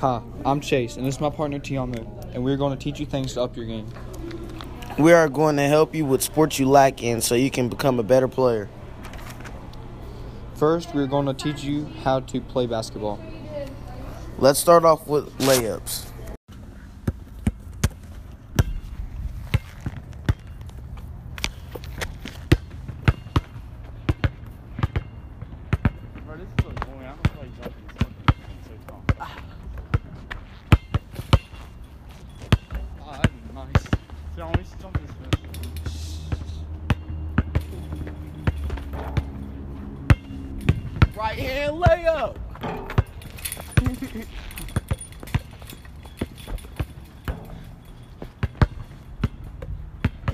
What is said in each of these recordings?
Hi, I'm Chase, and this is my partner Tiamu, and we're going to teach you things to up your game. We are going to help you with sports you lack in so you can become a better player. First, we're going to teach you how to play basketball. Let's start off with layups. Right hand layup.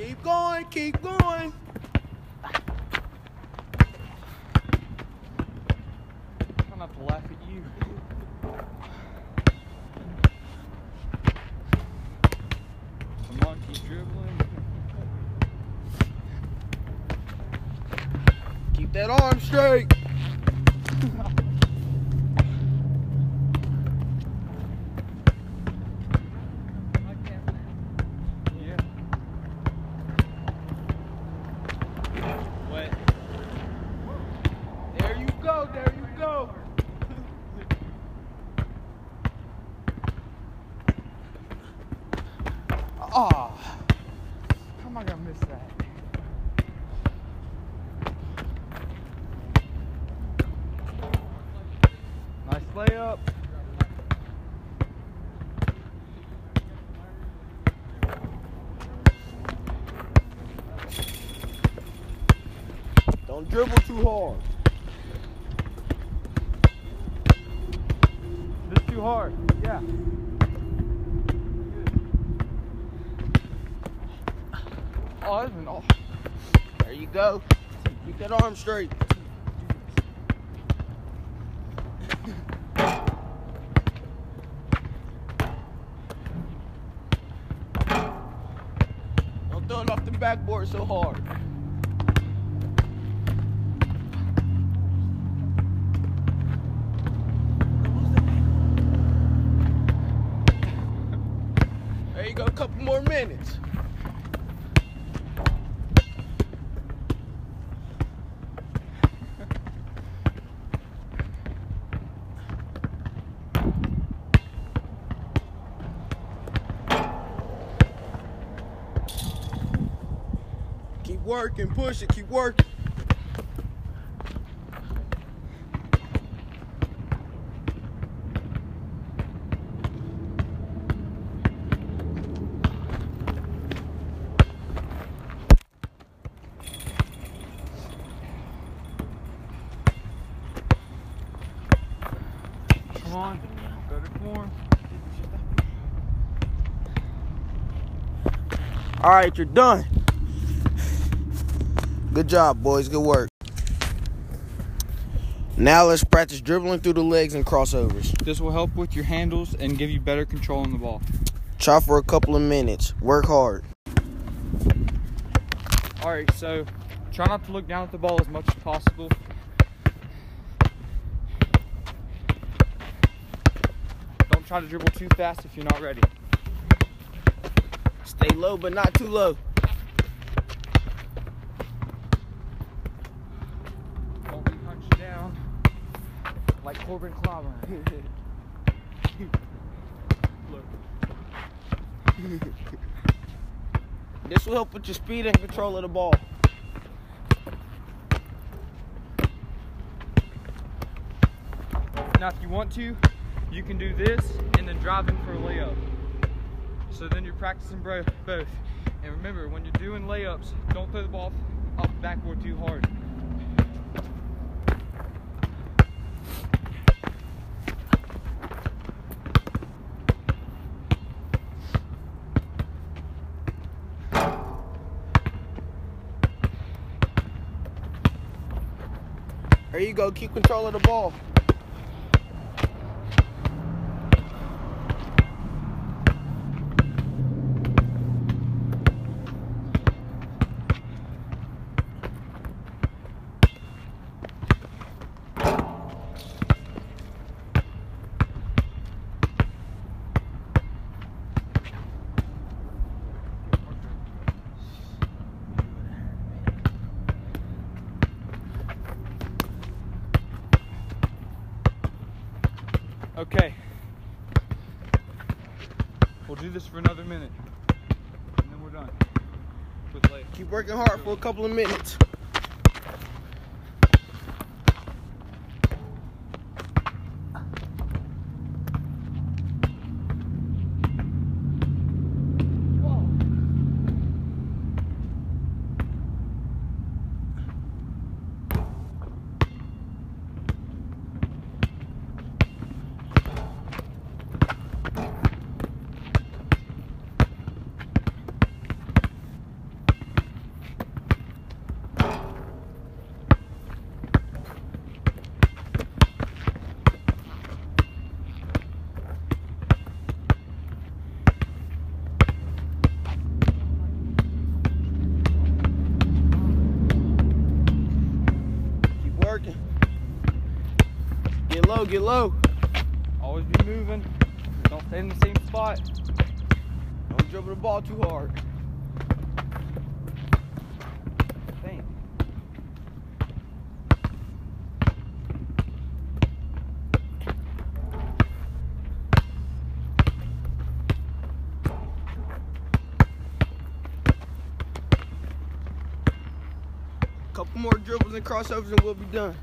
Keep going, keep going. I'm not to laugh at you. Come on, keep dribbling. Keep that arm straight. Yeah. Wet. There you go, there you go. Ah. How am I gonna miss that? Nice layup. Don't dribble too hard. This too hard. Yeah. That's been off. There you go. Keep that arm straight. Don't throw it off the backboard so hard. There you go, a couple more minutes. Keep working, push it, keep working. Come on. Better form. All right, you're done. Good job, boys. Good work. Now let's practice dribbling through the legs and crossovers. This will help with your handles and give you better control on the ball. Try for a couple of minutes. Work hard. All right, so try not to look down at the ball as much as possible. Don't try to dribble too fast if you're not ready. Stay low, but not too low. Don't be hunched down like Corbin Clobber. Look. This will help with your speed and control of the ball. Now, if you want to, you can do this and then drive in for a layup. So then you're practicing bro- both. And remember, when you're doing layups, don't throw the ball off the backboard too hard. There you go. Keep control of the ball. Okay. We'll do this for another minute. And then we're done. Keep working hard for a couple of minutes. Keep working. Get low, get low. Always be moving. Don't stay in the same spot. Don't dribble the ball too hard. Couple more dribbles and crossovers and we'll be done.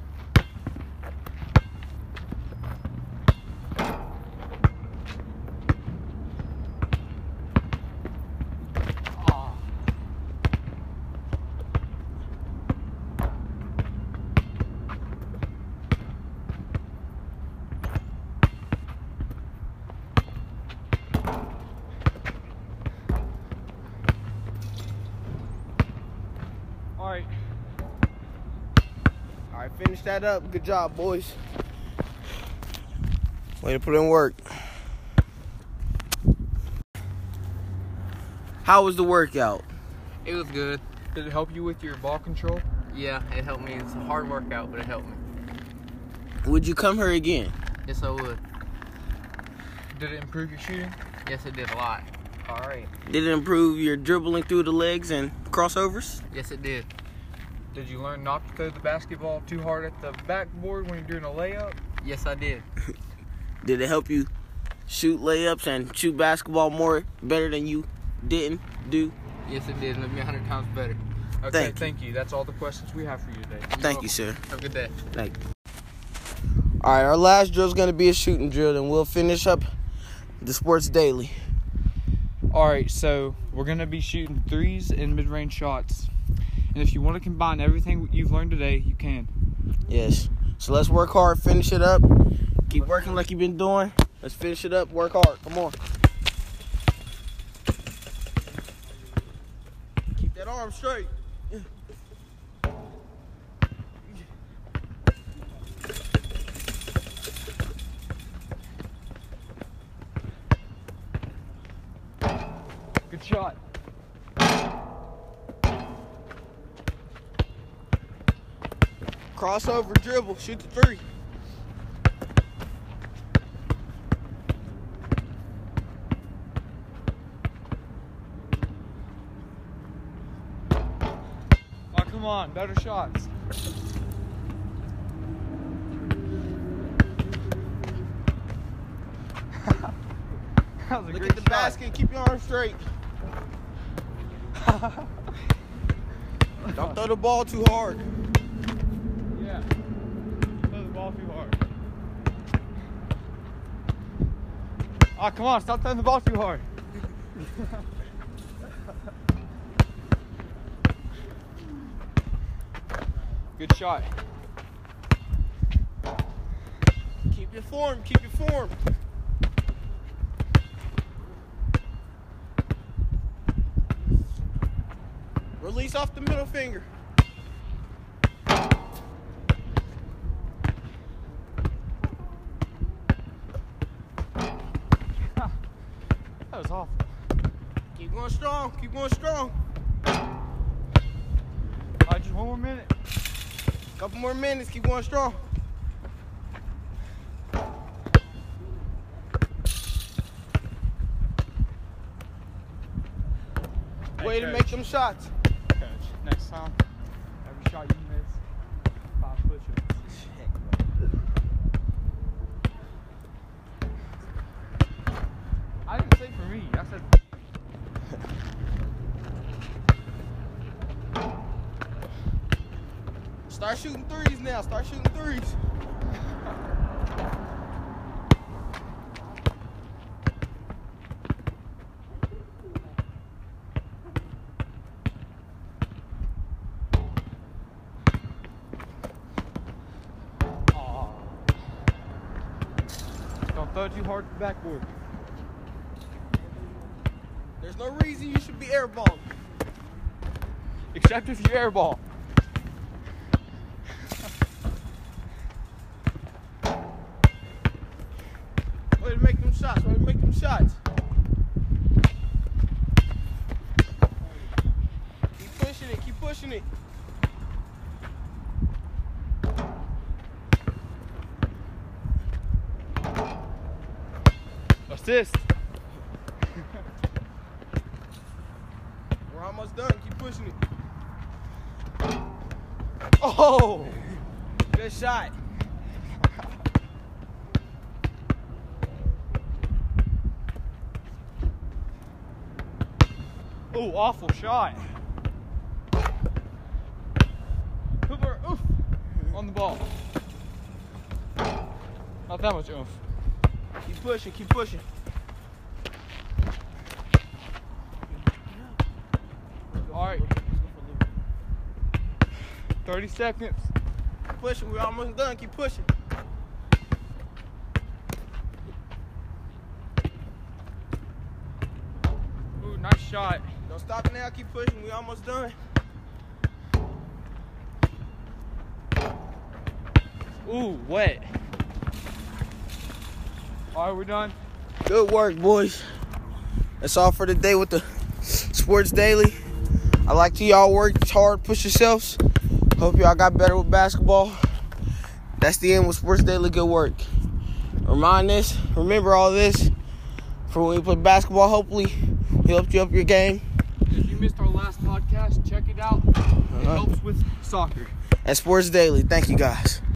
All right, finish that up. Good job, boys. Way to put in work. How was the workout? It was good. Did it help you with your ball control? Yeah, it helped me. It's a hard workout, but it helped me. Would you come here again? Yes, I would. Did it improve your shooting? Yes, it did a lot. All right. Did it improve your dribbling through the legs and crossovers? Yes, it did. Did you learn not to throw the basketball too hard at the backboard when you're doing a layup? Yes, I did. Did it help you shoot layups and shoot basketball more better than you didn't do? Yes, it did. It made me a hundred times better. Okay, Thank thank, you. you. That's all the questions we have for you today. Thank you, sir. Have a good day. Thank you. All right, our last drill is going to be a shooting drill, and we'll finish up the sports daily. All right, so we're gonna be shooting threes and mid-range shots, and if you want to combine everything you've learned today, you can. Yes. So let's work hard, finish it up. Keep working like you've been doing. Let's finish it up, work hard. Come on. Keep that arm straight. Good shot. Crossover dribble, shoot the three. Oh, come on, better shots. that was a Look great at the shot. basket, keep your arm straight. Don't throw the ball too hard. Ball too hard. Oh, come on, stop throwing the ball too hard. Good shot. Keep your form, keep your form. Release off the middle finger. strong. Keep going strong. All right, just one more minute. Couple more minutes. Keep going strong. Hey, Way coach. to make them shots. Coach, next time, every shot you miss, five push-ups. I didn't say for me. I said. Start shooting threes now. Start shooting threes. Don't throw too hard at the backboard. There's no reason you should be airballed. Except if you airball. Way to make them shots. Way to make them shots. Keep pushing it. Assist. We're almost done. Keep pushing it. Oh! Good shot. Oh, awful shot. On the ball. Not that much oomph. Keep pushing. Keep pushing. All right. 30 seconds. Keep pushing. We're almost done. Keep pushing. Ooh, nice shot. Don't stop now. Keep pushing. We're almost done. Ooh, wet. All right, we're done. Good work, boys. That's all for today with the Sports Daily. I like to y'all work hard, push yourselves. Hope y'all got better with basketball. That's the end with Sports Daily. Good work. Remind this, remember all this for when you play basketball. Hopefully, it helped you up your game. If you missed our last podcast, check it out. It Uh-huh. helps with soccer. And Sports Daily. Thank you guys.